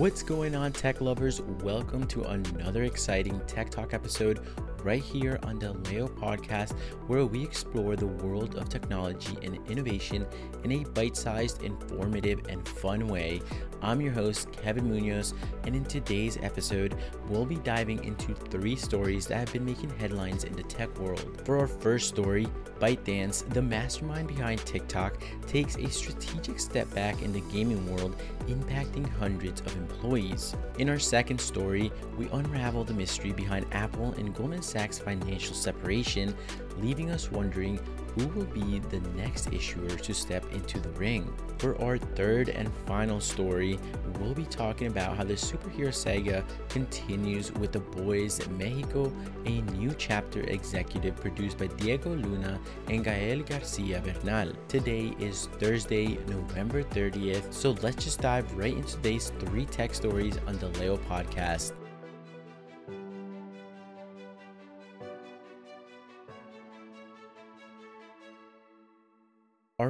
What's going on, tech lovers? Welcome to another exciting Tech Talk episode right here on the Leo podcast, where we explore the world of technology and innovation in a bite sized, informative, and fun way. I'm your host, Kevin Munoz, and in today's episode, we'll be diving into three stories that have been making headlines in the tech world. For our first story, ByteDance, the mastermind behind TikTok, takes a strategic step back in the gaming world, impacting hundreds of employees. In our second story, we unravel the mystery behind Apple and Goldman Sachs financial separation, leaving us wondering who will be the next issuer to step into the ring. For our third and final story, we'll be talking about how the superhero saga continues with The Boys Mexico, a new chapter executive produced by Diego Luna and Gael Garcia Bernal. Today is Thursday, November 30th, so let's just dive right into today's three tech stories on the Leo podcast.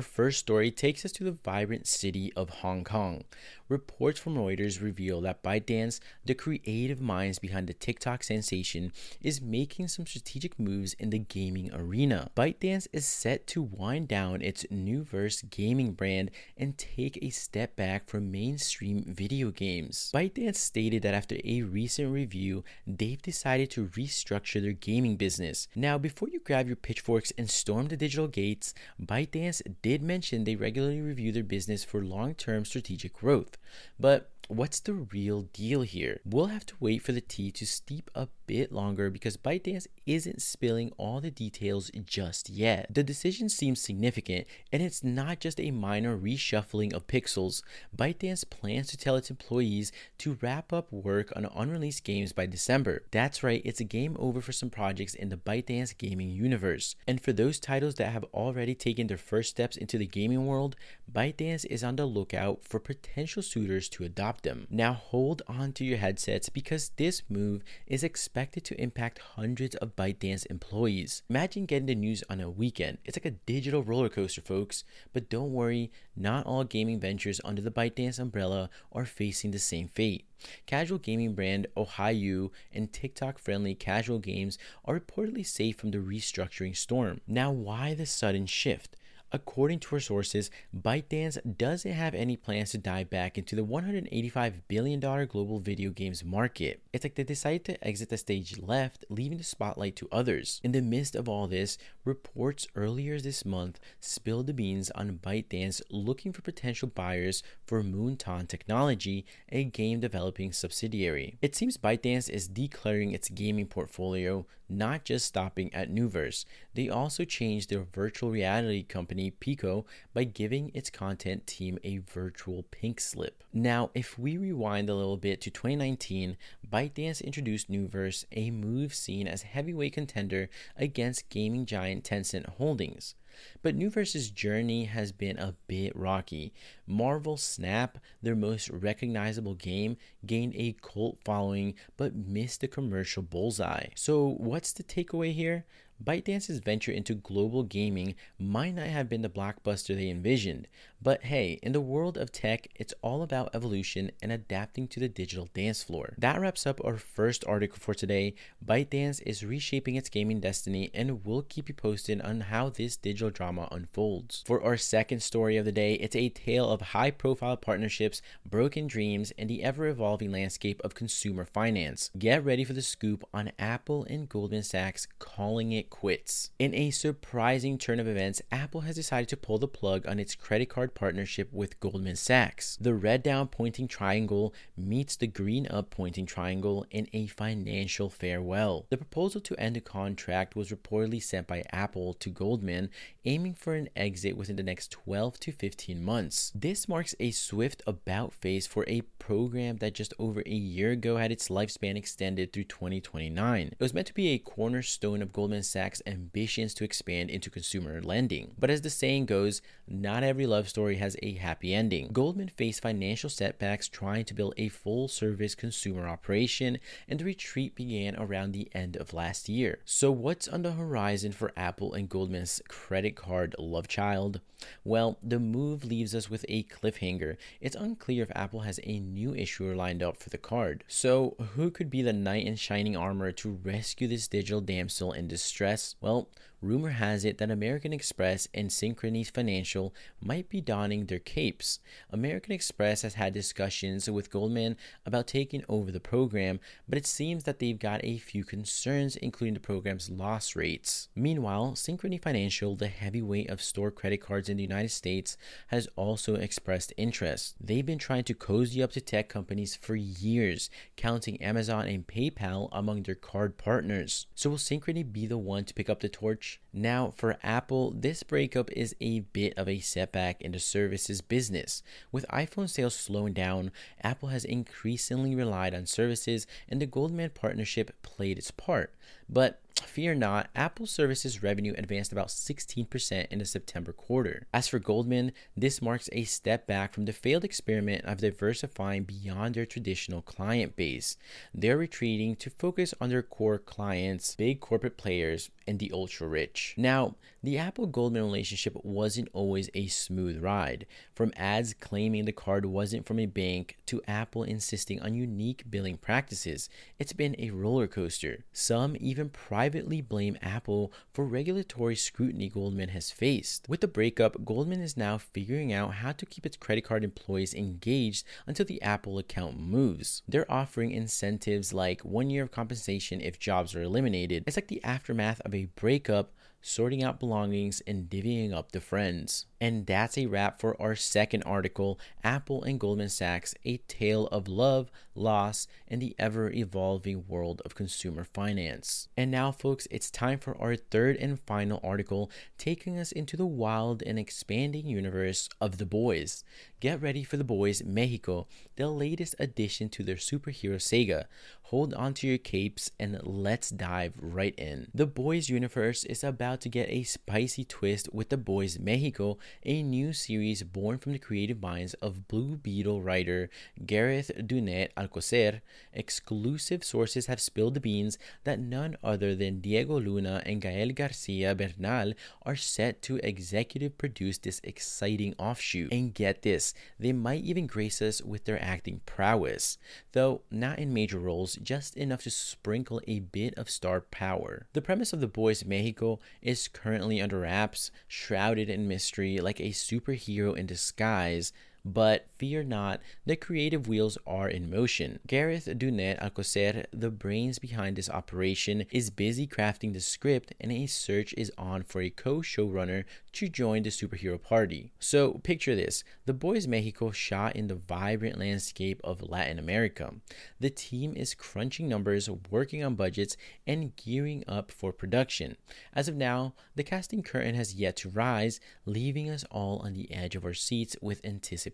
Our first story takes us to the vibrant city of Hong Kong. Reports from Reuters reveal that ByteDance, the creative minds behind the TikTok sensation, is making some strategic moves in the gaming arena. ByteDance is set to wind down its Nuverse gaming brand and take a step back from mainstream video games. ByteDance stated that after a recent review, they've decided to restructure their gaming business. Now, before you grab your pitchforks and storm the digital gates, ByteDance did mention they regularly review their business for long term strategic growth. But what's the real deal here? We'll have to wait for the tea to steep a bit longer because ByteDance isn't spilling all the details just yet. The decision seems significant and it's not just a minor reshuffling of pixels. ByteDance plans to tell its employees to wrap up work on unreleased games by December. That's right, it's a game over for some projects in the ByteDance gaming universe. And for those titles that have already taken their first steps into the gaming world, ByteDance is on the lookout for potential suitors to adopt them. Now hold on to your headsets because this move is expected to impact hundreds of ByteDance employees. Imagine getting the news on a weekend. It's like a digital roller coaster, folks. But don't worry, not all gaming ventures under the ByteDance umbrella are facing the same fate. Casual gaming brand Ohayoo and TikTok friendly casual games are reportedly safe from the restructuring storm. Now, why the sudden shift? According to our sources, ByteDance doesn't have any plans to dive back into the $185 billion global video games market. It's like they decided to exit the stage left, leaving the spotlight to others. In the midst of all this, reports earlier this month spilled the beans on ByteDance looking for potential buyers for Moonton Technology, a game developing subsidiary. It seems ByteDance is declaring its gaming portfolio, not just stopping at Nuverse. They also changed their virtual reality company Pico by giving its content team a virtual pink slip. Now, if we rewind a little bit to 2019, ByteDance introduced Nuverse, a move seen as heavyweight contender against gaming giant Tencent Holdings. But Nuverse's journey has been a bit rocky. Marvel Snap, their most recognizable game, gained a cult following but missed the commercial bullseye. So, what's the takeaway here? ByteDance's venture into global gaming might not have been the blockbuster they envisioned, but hey, in the world of tech, it's all about evolution and adapting to the digital dance floor. That wraps up our first article for today. ByteDance is reshaping its gaming destiny, and we'll keep you posted on how this digital drama unfolds. For our second story of the day, it's a tale of high profile partnerships, broken dreams, and the ever evolving landscape of consumer finance. Get ready for the scoop on Apple and Goldman Sachs calling it quits. In a surprising turn of events, Apple has decided to pull the plug on its credit card partnership with Goldman Sachs. The red down pointing triangle meets the green up pointing triangle in a financial farewell. The proposal to end the contract was reportedly sent by Apple to Goldman, aiming for an exit within the next 12 to 15 months. This marks a swift about face for a program that just over a year ago had its lifespan extended through 2029. It was meant to be a cornerstone of Goldman Sachs' ambitions to expand into consumer lending. But as the saying goes, not every love story has a happy ending. Goldman faced financial setbacks trying to build a full service consumer operation, and the retreat began around the end of last year. So, what's on the horizon for Apple and Goldman's credit card love child? Well, the move leaves us with a cliffhanger. It's unclear if Apple has a new issuer lined up for the card. So, who could be the knight in shining armor to rescue this digital damsel in distress? Well, rumor has it that American Express and Synchrony Financial might be donning their capes. American Express has had discussions with Goldman about taking over the program, but it seems that they've got a few concerns, including the program's loss rates. Meanwhile, Synchrony Financial, the heavyweight of store credit cards in the United States, has also expressed interest. They've been trying to cozy up to tech companies for years, counting Amazon and PayPal among their card partners. So will Synchrony be the one to pick up the torch? Now, for Apple, this breakup is a bit of a setback in the services business. With iPhone sales slowing down, Apple has increasingly relied on services, and the Goldman partnership played its part. But fear not, Apple services revenue advanced about 16% in the September quarter. As for Goldman, this marks a step back from the failed experiment of diversifying beyond their traditional client base. They're retreating to focus on their core clients, big corporate players, and the ultra rich. Now, the Apple Goldman relationship wasn't always a smooth ride. From ads claiming the card wasn't from a bank to Apple insisting on unique billing practices, it's been a roller coaster. Some even privately blame Apple for regulatory scrutiny Goldman has faced. With the breakup, Goldman is now figuring out how to keep its credit card employees engaged until the Apple account moves. They're offering incentives like one year of compensation if jobs are eliminated. It's like the aftermath of a breakup sorting out belongings, and divvying up the friends. And that's a wrap for our second article Apple and Goldman Sachs A Tale of Love, Loss, and the Ever Evolving World of Consumer Finance. And now, folks, it's time for our third and final article taking us into the wild and expanding universe of The Boys. Get ready for The Boys Mexico, the latest addition to their superhero saga. Hold on to your capes and let's dive right in. The Boys universe is about to get a spicy twist with The Boys Mexico a new series born from the creative minds of Blue Beetle writer Gareth Dunnet Alcocer, exclusive sources have spilled the beans that none other than Diego Luna and Gael Garcia Bernal are set to executive produce this exciting offshoot. And get this, they might even grace us with their acting prowess, though not in major roles, just enough to sprinkle a bit of star power. The premise of The Boys Mexico is currently under wraps, shrouded in mystery like a superhero in disguise but fear not, the creative wheels are in motion. Gareth Dunnet Alcocer, the brains behind this operation, is busy crafting the script and a search is on for a co-showrunner to join the superhero party. So picture this, The Boys Mexico shot in the vibrant landscape of Latin America. The team is crunching numbers, working on budgets, and gearing up for production. As of now, the casting curtain has yet to rise, leaving us all on the edge of our seats with anticipation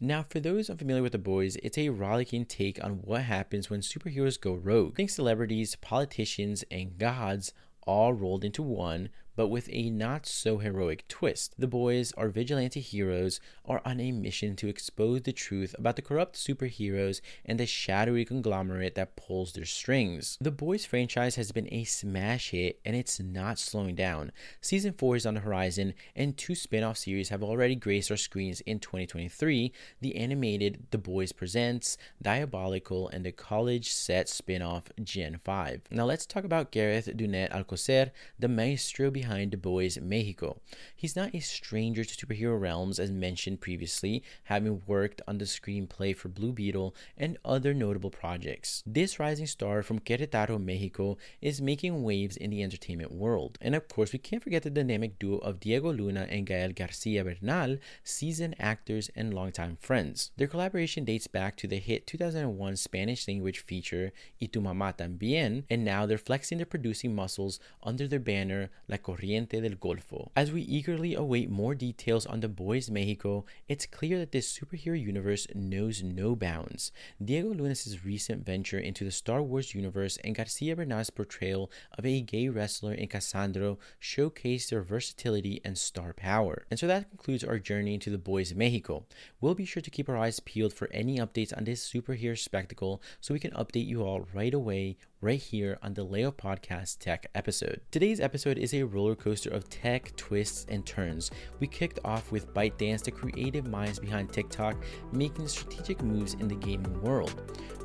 Now, for those unfamiliar with The Boys, it's a rollicking take on what happens when superheroes go rogue. Think celebrities, politicians, and gods all rolled into one but with a not so heroic twist. The boys, our vigilante heroes, are on a mission to expose the truth about the corrupt superheroes and the shadowy conglomerate that pulls their strings. The boys franchise has been a smash hit and it's not slowing down. Season 4 is on the horizon and two spin off series have already graced our screens in 2023 the animated The Boys Presents, Diabolical, and the college set spin off Gen 5. Now let's talk about Gareth Dunnet Alcocer, the maestro behind behind The Boys Mexico. He's not a stranger to superhero realms, as mentioned previously, having worked on the screenplay for Blue Beetle and other notable projects. This rising star from Querétaro, Mexico, is making waves in the entertainment world. And of course, we can't forget the dynamic duo of Diego Luna and Gael Garcia Bernal, seasoned actors and longtime friends. Their collaboration dates back to the hit 2001 Spanish language feature Y tu mamá también, and now they're flexing their producing muscles under their banner La Corriente Corriente del Golfo. As we eagerly await more details on The Boys Mexico, it's clear that this superhero universe knows no bounds. Diego Luna's recent venture into the Star Wars universe and Garcia Bernal's portrayal of a gay wrestler in Cassandro showcase their versatility and star power. And so that concludes our journey into The Boys Mexico. We'll be sure to keep our eyes peeled for any updates on this superhero spectacle so we can update you all right away right here on the Leo Podcast Tech episode. Today's episode is a roller coaster of tech twists and turns. We kicked off with ByteDance, the creative minds behind TikTok, making strategic moves in the gaming world.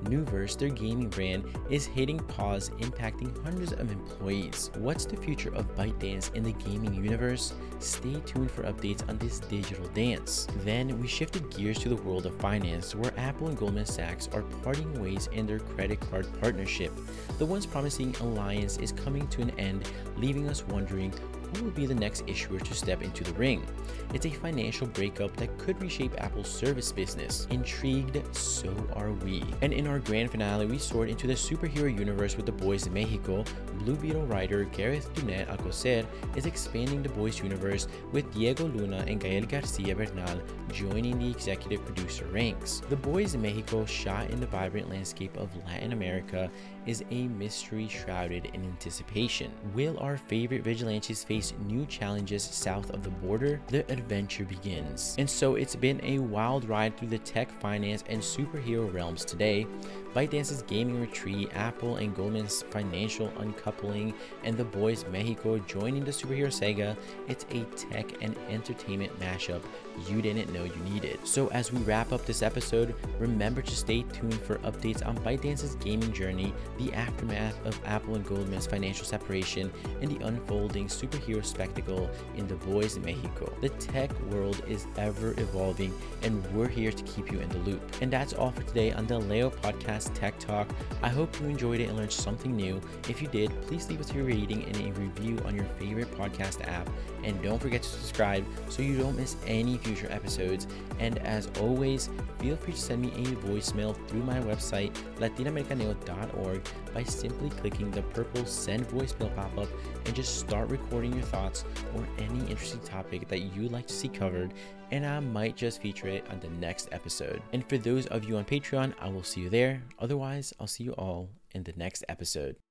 Nuverse, their gaming brand, is hitting pause, impacting hundreds of employees. What's the future of ByteDance in the gaming universe? Stay tuned for updates on this digital dance. Then we shifted gears to the world of finance, where Apple and Goldman Sachs are parting ways in their credit card partnership. The once promising alliance is coming to an end, leaving us wondering who will be the next issuer to step into the ring. It's a financial breakup that could reshape Apple's service business. Intrigued, so are we. And in our grand finale, we soared into the superhero universe with the boys in Mexico. Blue Beetle writer Gareth Dunnet Alcocer is expanding the boys universe with Diego Luna and Gael Garcia Bernal joining the executive producer ranks. The boys in Mexico, shot in the vibrant landscape of Latin America, is a mystery shrouded in anticipation. Will our favorite vigilantes face new challenges south of the border? The adventure begins. And so it's been a wild ride through the tech, finance, and superhero realms today. ByteDance's gaming retreat, Apple and Goldman's financial uncoupling, and the boys Mexico joining the superhero saga, it's a tech and entertainment mashup you didn't know you needed. So as we wrap up this episode, remember to stay tuned for updates on ByteDance's gaming journey, the aftermath of Apple and Goldman's financial separation, and the unfolding superhero spectacle in the boys Mexico. The tech world is ever evolving, and we're here to keep you in the loop. And that's all for today on the Leo Podcast Tech Talk. I hope you enjoyed it and learned something new. If you did, please leave us your rating and a review on your favorite podcast app. And don't forget to subscribe so you don't miss any future episodes. And as always, feel free to send me a voicemail through my website, latinamericaneo.org, by simply clicking the purple send voicemail pop up and just start recording your thoughts or any interesting topic that you'd like to see covered. And I might just feature it on the next episode. And for those of you on Patreon, I will see you there. Otherwise, I'll see you all in the next episode.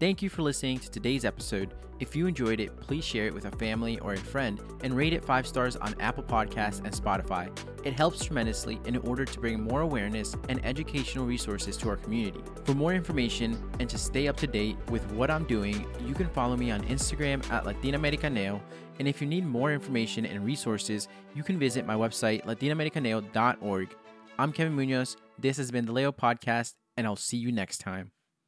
Thank you for listening to today's episode. If you enjoyed it, please share it with a family or a friend and rate it 5 stars on Apple Podcasts and Spotify. It helps tremendously in order to bring more awareness and educational resources to our community. For more information and to stay up to date with what I'm doing, you can follow me on Instagram at Latinamericaneo. And if you need more information and resources, you can visit my website, latinamericaneo.org. I'm Kevin Munoz. This has been the Leo Podcast, and I'll see you next time.